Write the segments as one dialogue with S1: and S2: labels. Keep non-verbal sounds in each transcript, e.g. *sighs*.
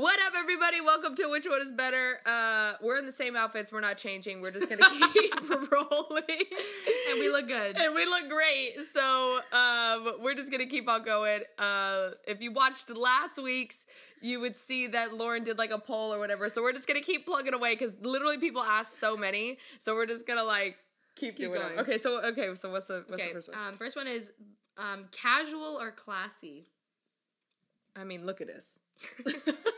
S1: What up, everybody? Welcome to Which One Is Better. Uh, we're in the same outfits. We're not changing. We're just gonna *laughs* keep *laughs* rolling,
S2: And we look good.
S1: and we look great. So um, we're just gonna keep on going. Uh, if you watched last week's, you would see that Lauren did like a poll or whatever. So we're just gonna keep plugging away because literally people asked so many. So we're just gonna like keep,
S2: Keep
S1: doing
S2: going.
S1: it. Okay. So okay. So what's the what's
S2: okay,
S1: the first one?
S2: um, first one is um, casual or classy.
S1: I mean, look at this. *laughs*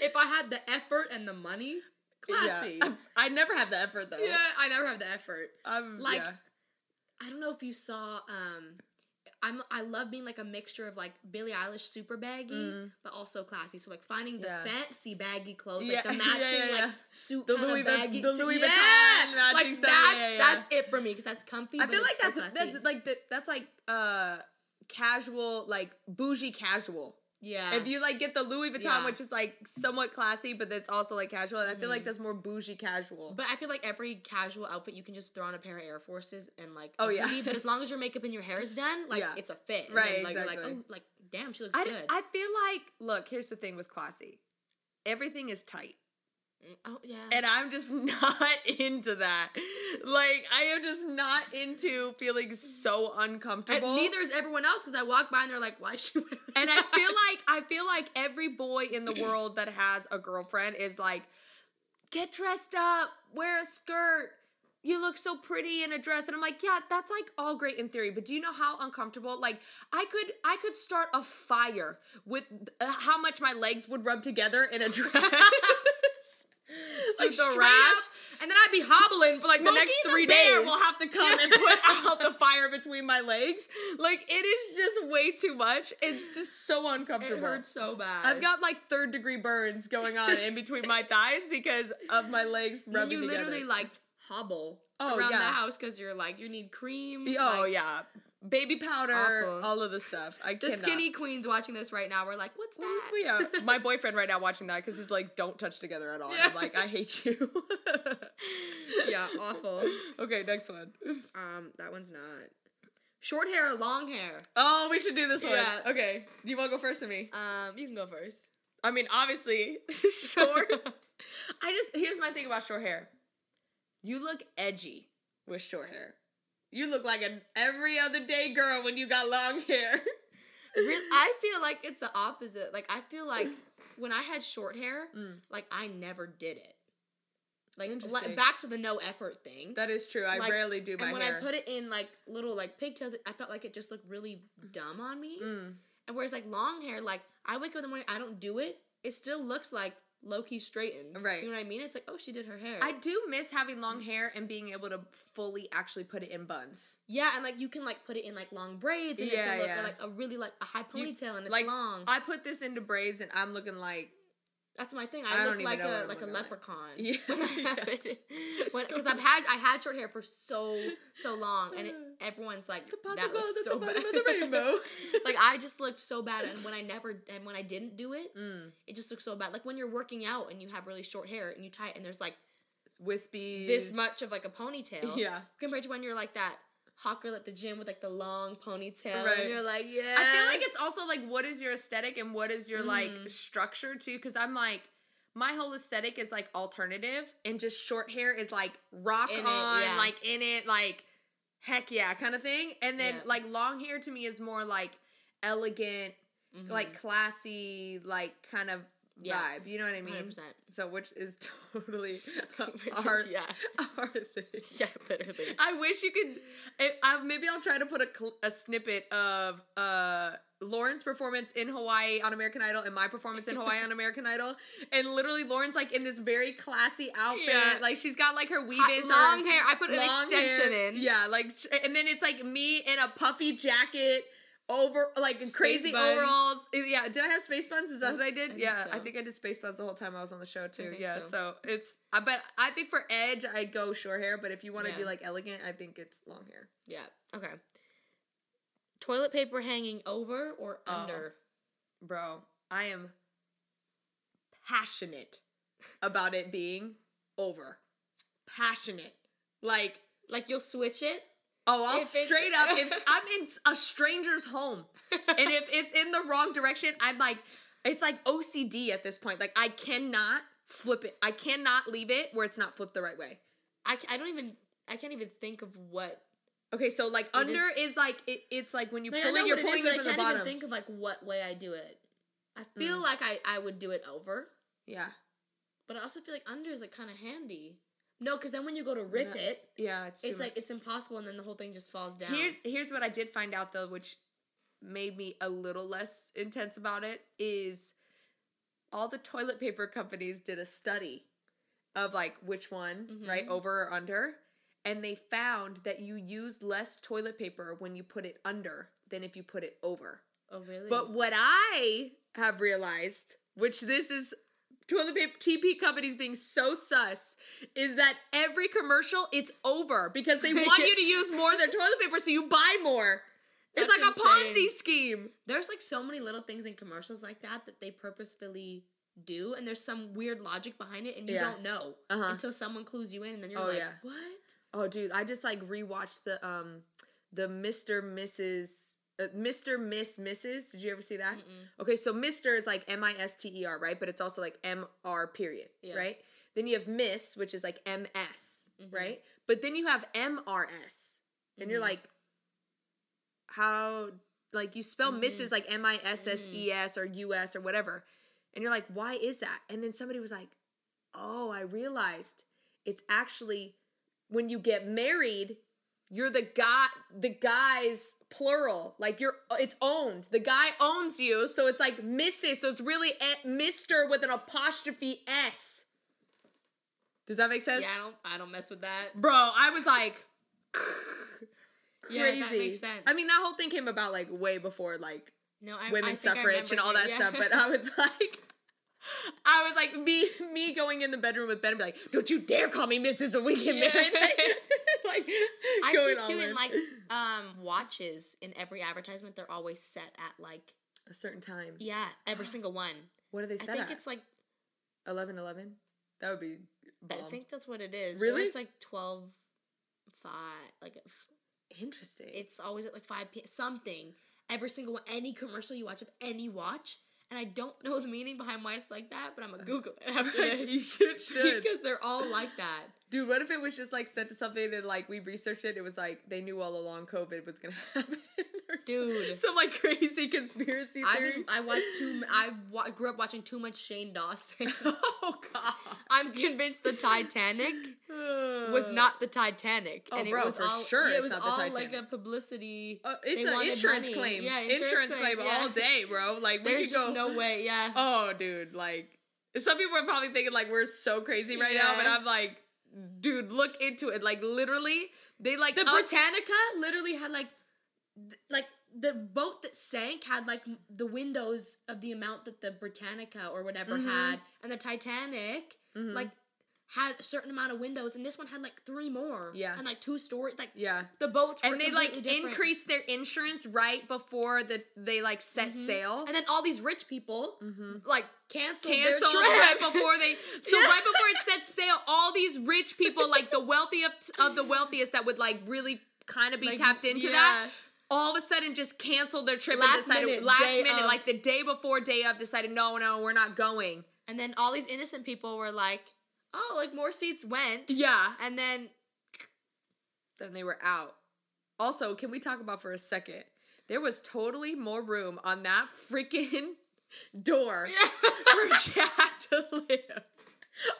S2: if I had the effort and the money, classy.
S1: Yeah. I never have the effort though.
S2: Yeah, I never have the effort.
S1: I'm,
S2: Like,
S1: yeah.
S2: I don't know if you saw. Um, I'm I love being like a mixture of like Billie Eilish super baggy,
S1: Mm.
S2: but also classy. So like finding the
S1: Yeah.
S2: fancy baggy clothes,
S1: Yeah,
S2: like the *laughs* matching
S1: yeah, yeah.
S2: like suit,
S1: The Louis
S2: baggy.
S1: the Louis
S2: yeah!
S1: Vuitton matching
S2: like
S1: stuff,
S2: that's
S1: yeah, yeah,
S2: that's it for me because that's comfy.
S1: I feel like
S2: it's so
S1: that's that's like the, that's like uh casual like bougie casual.
S2: Yeah.
S1: If you like get the Louis Vuitton,
S2: Yeah.
S1: which is like somewhat classy, but it's also like casual, and I feel like
S2: Mhm.
S1: that's more bougie casual.
S2: But I feel like every casual outfit you can just throw on a pair of Air Forces and like
S1: Oh, yeah.
S2: hoodie, but as long as your makeup and your hair is done, like
S1: Yeah.
S2: it's a fit. And
S1: Right,
S2: Then, like, You're like,
S1: exactly.
S2: oh, like damn, she looks
S1: I,
S2: good.
S1: I feel like look here's the thing with classy, everything is tight.
S2: Oh yeah.
S1: And I'm just *laughs* not into that. Like, I am just not into feeling so uncomfortable.
S2: And neither is everyone else because I walk by and they're like, why is she wearing *laughs*
S1: And I feel like I feel like every boy in the world that has a girlfriend is like, get dressed up, wear a skirt. You look so pretty in a dress. And I'm like, yeah, that's like all great in theory, but do you know how uncomfortable? Like I could I could start a fire with uh, how much my legs would rub together in a dress. *laughs*
S2: like
S1: the rash.
S2: up, and then I'd be hobbling for like the
S1: Smokey
S2: next
S1: the
S2: three
S1: Bear
S2: days.
S1: will have to come and *laughs* put out the fire between my legs. Like it is just way too much. It's just so uncomfortable.
S2: it hurts so bad.
S1: I've got like third degree burns going on in *laughs* between my thighs because of my legs
S2: And
S1: rubbing
S2: then you
S1: together.
S2: literally like hobble
S1: Oh,
S2: around
S1: yeah.
S2: the house because you're like you need cream.
S1: oh
S2: like,
S1: yeah, baby powder,
S2: Awful.
S1: all of the stuff. I
S2: The
S1: cannot.
S2: skinny queens watching this right now, we're like, what's that?
S1: Yeah, *laughs* my boyfriend right now watching that because his legs don't touch together at all. And I'm like, I hate you. *laughs*
S2: yeah, awful.
S1: Okay, next one.
S2: Um, that one's not. Short hair or long hair?
S1: Oh, we should do this one.
S2: Yeah.
S1: Okay, you want to go first or me?
S2: Um, you can go first.
S1: I mean, obviously, *laughs* short. I just here's my thing about short hair. You look edgy with short hair. You look like an every other day girl when you got long hair. *laughs*
S2: I feel like it's the opposite. Like I feel like *laughs* when I had short hair,
S1: Mm.
S2: like I never did it. Like back to the no effort thing.
S1: That is true. I
S2: Like,
S1: rarely do my
S2: and when
S1: hair.
S2: I put it in like little like pigtails, I felt like it just looked really dumb on me.
S1: Mm.
S2: And whereas like long hair, like I wake up in the morning, I don't do it. It still looks like low key straightened.
S1: Right.
S2: You know what I mean? It's like oh she did her hair.
S1: I do miss having long hair and being able to fully actually put it in buns.
S2: yeah, and like you can like put it in like long braids and
S1: Yeah,
S2: it's a look
S1: yeah.
S2: or like a really like a high
S1: You-
S2: ponytail and it's
S1: like
S2: long.
S1: I put this into braids and I'm looking like
S2: That's my thing.
S1: I
S2: I, look like a like a leprechaun. *laughs*
S1: Yeah,
S2: when I have it. *laughs* Because I've had I had short hair for so so long, and it, *laughs* everyone's like
S1: the
S2: that looks so bad.
S1: the rainbow.
S2: like I just looked so bad, and when I never and when I didn't do it,
S1: mm.
S2: it just looked so bad. Like when you're working out and you have really short hair and you tie it, and there's like
S1: Wispy.
S2: this much of like a ponytail.
S1: Yeah.
S2: Compared to when you're like that hot girl at the gym with like the long ponytail,
S1: Right.
S2: and you're like, yeah.
S1: I feel like it's also like what is your aesthetic and what is your like
S2: Mhm.
S1: structure too? Because I'm like my whole aesthetic is like alternative and just short hair is like rock
S2: In it,
S1: on,
S2: yeah.
S1: like in it, like heck yeah kind of thing. And then
S2: Yeah.
S1: like long hair to me is more like elegant,
S2: Mhm.
S1: like classy, like kind of
S2: Yeah.
S1: vibe. You know what I mean?
S2: 100%.
S1: So which is *laughs* totally *laughs* our,
S2: yeah. *laughs*
S1: our thing.
S2: yeah, literally.
S1: I wish you could. I, I, maybe I'll try to put a, cl- a snippet of uh, Lauren's performance in Hawaii on American Idol and my performance in Hawaii on American Idol. And literally, Lauren's like in this very classy outfit.
S2: Yeah.
S1: Like she's got like her weave ins,
S2: long hair. I put an extension
S1: hair.
S2: in.
S1: Yeah, like, and then it's like me in a puffy jacket. Over like crazy
S2: buns.
S1: overalls. Yeah, did I have space buns? Is that what I did?
S2: I
S1: yeah,
S2: so.
S1: I think I did space buns the whole time I was on the show too. Yeah,
S2: so.
S1: so. it's. I but I think for edge I go short hair, but if you want to
S2: Yeah.
S1: be like elegant, I think it's long hair.
S2: Yeah. Okay. Toilet paper hanging over or
S1: Oh.
S2: under?
S1: Bro, I am passionate about it being over. Passionate. Like,
S2: Like you'll switch it?
S1: Oh, I'll straight up, if *laughs* I'm in a stranger's home and if it's in the wrong direction, I'm like, It's like OCD at this point. Like I cannot flip it. I cannot leave it where it's not flipped the right way.
S2: I, I don't even I can't even think of what
S1: Okay, so like under is, like it, it's like when you
S2: like,
S1: pull it, you're
S2: what it is,
S1: pulling it from the bottom.
S2: I can't even think of like what way I do it. I feel
S1: Mm.
S2: like I, I would do it over,
S1: yeah,
S2: but I also feel like under is like kind of handy. No, because then when you go to rip
S1: Yeah.
S2: it,
S1: yeah. It's
S2: it's like it's impossible, and then the whole thing just falls down.
S1: Here's here's what I did find out though, which made me a little less intense about it. Is all the toilet paper companies did a study of like which one, right,
S2: Mhm.
S1: over or under, and they found that you use less toilet paper when you put it under than if you put it over.
S2: oh really?
S1: But what I have realized, which this is toilet paper TP companies being so sus, is that every commercial it's over because they want you to *laughs* use more of their toilet paper so you buy more. It's
S2: That's
S1: like a Ponzi scheme.
S2: there's like so many little things in commercials like that that they purposefully do, and there's some weird logic behind it, and you
S1: Yeah.
S2: don't know
S1: Uh-huh.
S2: until someone clues you in, and then you're
S1: Oh,
S2: like,
S1: yeah.
S2: what?
S1: Oh, dude, I just like rewatched the um the Mr. Mrs. Uh, Mr. Miss Mrs. Did you ever see that?
S2: Mm-mm.
S1: Okay, so Mr. is like M I S T E R, right? But it's also like M R period,
S2: Yeah.
S1: right? Then you have Miss, which is like M S,
S2: Mhm.
S1: right? But then you have M R S, and you're
S2: Mhm.
S1: like, how? Like you spell
S2: Mhm.
S1: Mrs. like M I S S E S or U S or whatever, and you're like, why is that? And then somebody was like, oh, I realized it's actually when you get married, you're the guy, the guy's plural. Like you're, it's owned. The guy owns you, so it's like Mrs. So it's really Mister with an apostrophe S. Does that make sense?
S2: Yeah, I don't I don't mess with that.
S1: Bro, I was like, Crazy.
S2: Yeah, that makes sense.
S1: I mean, that whole thing came about like way before like
S2: No, I, I
S1: women's
S2: I
S1: suffrage and all that
S2: hearing-
S1: stuff. But *laughs* I was like, I was like me me going in the bedroom with Ben and be like, "Don't you dare call me Mrs. when we get
S2: Yeah.
S1: married." *laughs* like,
S2: I see too in like um watches in every advertisement they're always set at like
S1: a certain time.
S2: yeah every *gasps* single one.
S1: What are they
S2: I think
S1: at?
S2: it's like
S1: eleven eleven. That would be.
S2: I think that's what it is.
S1: Really?
S2: Or it's like 12 5 like
S1: interesting.
S2: it's always at like 5 p something. Every single one any commercial you watch of any watch and I don't know the meaning behind why it's like that, but I'm gonna uh, Google it after this.
S1: you should *laughs* should.
S2: because they're all like that.
S1: Dude, what if it was just like sent to something and like we researched it? It was like they knew all along COVID was gonna *laughs* happen.
S2: Dude.
S1: some, like crazy conspiracy theory.
S2: been, I watched too. I wa- grew up watching too much Shane Dawson. *laughs*
S1: oh god,
S2: I'm convinced the Titanic was *sighs* not the Titanic,
S1: Oh,
S2: and it
S1: bro,
S2: was
S1: for
S2: all,
S1: sure
S2: yeah, it
S1: it's
S2: was
S1: not the
S2: all like a publicity.
S1: Uh, it's an insurance
S2: money.
S1: claim.
S2: Yeah,
S1: insurance,
S2: insurance
S1: claim,
S2: claim, yeah.
S1: all day, bro. Like we
S2: There's just
S1: go.
S2: no way. Yeah,
S1: Oh, dude, like some people are probably thinking like we're so crazy right now, but I'm like, dude, look into it. Like literally, they like
S2: the
S1: up-
S2: Britannica literally had like, th- like the boat that sank had like m- the windows of the amount that the Britannica or whatever
S1: Mhm.
S2: had, and the Titanic
S1: Mhm.
S2: like had a certain amount of windows, and this one had like three more.
S1: Yeah.
S2: and like two stories. Like
S1: yeah.
S2: the boats, were
S1: and they like
S2: different.
S1: increased their insurance right before the they like set
S2: Mhm.
S1: sail.
S2: and then all these rich people
S1: Mhm.
S2: like canceled,
S1: Canceled
S2: their trip
S1: right before they so *laughs*
S2: Yeah.
S1: right before it set sail, all these rich people, like the wealthiest of the wealthiest that would like really kind of be
S2: Like,
S1: tapped into
S2: yeah.
S1: that, all of a sudden just canceled their trip and
S2: Last
S1: decided
S2: minute,
S1: last minute,
S2: of.
S1: like the day before day of, decided no, no, we're not going.
S2: And then all these innocent people were like, "Oh, like more seats went."
S1: Yeah,
S2: And then
S1: then they were out. Also, can we talk about for a second? There was totally more room on that freaking *laughs* door for Jack to live.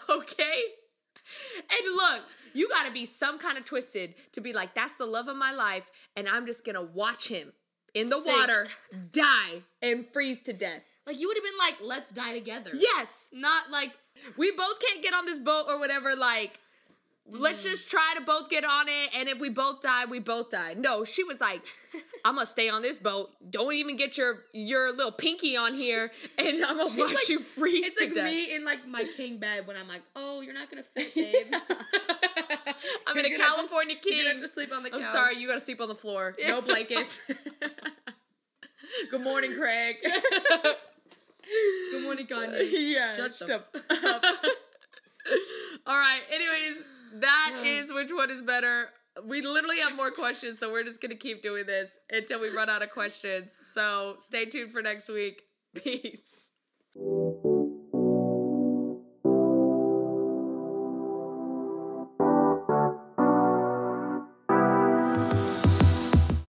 S1: Okay? And look, you gotta be some kind of twisted to be like, that's the love of my life, and I'm just gonna watch him in the
S2: Sink.
S1: water die and freeze to death.
S2: like you would have been like, "Let's die together."
S1: Yes,
S2: Not like
S1: we both can't get on this boat or whatever, like. Let's mm. just try to both get on it, and if we both die, we both die. No, she was like, *laughs* "I'm gonna stay on this boat. Don't even get your your little pinky on here, *laughs* and I'm gonna
S2: She's
S1: watch
S2: like-
S1: you freeze
S2: it's
S1: to
S2: like
S1: death."
S2: me in like my king bed when I'm like, "Oh, you're not gonna fit, *laughs* babe."
S1: I'm
S2: You're
S1: in a
S2: to-
S1: California
S2: You're
S1: king.
S2: gonna have to sleep on the couch.
S1: I'm sorry, you gotta sleep on the floor. No blankets. Good morning, Craig.
S2: Good morning, Kanye.
S1: yeah,
S2: Shut the
S1: up. All right. Anyways, that is which one is better. We literally have more questions, so we're just gonna keep doing this until we run out of questions. So stay tuned for next week. *laughs* Peace.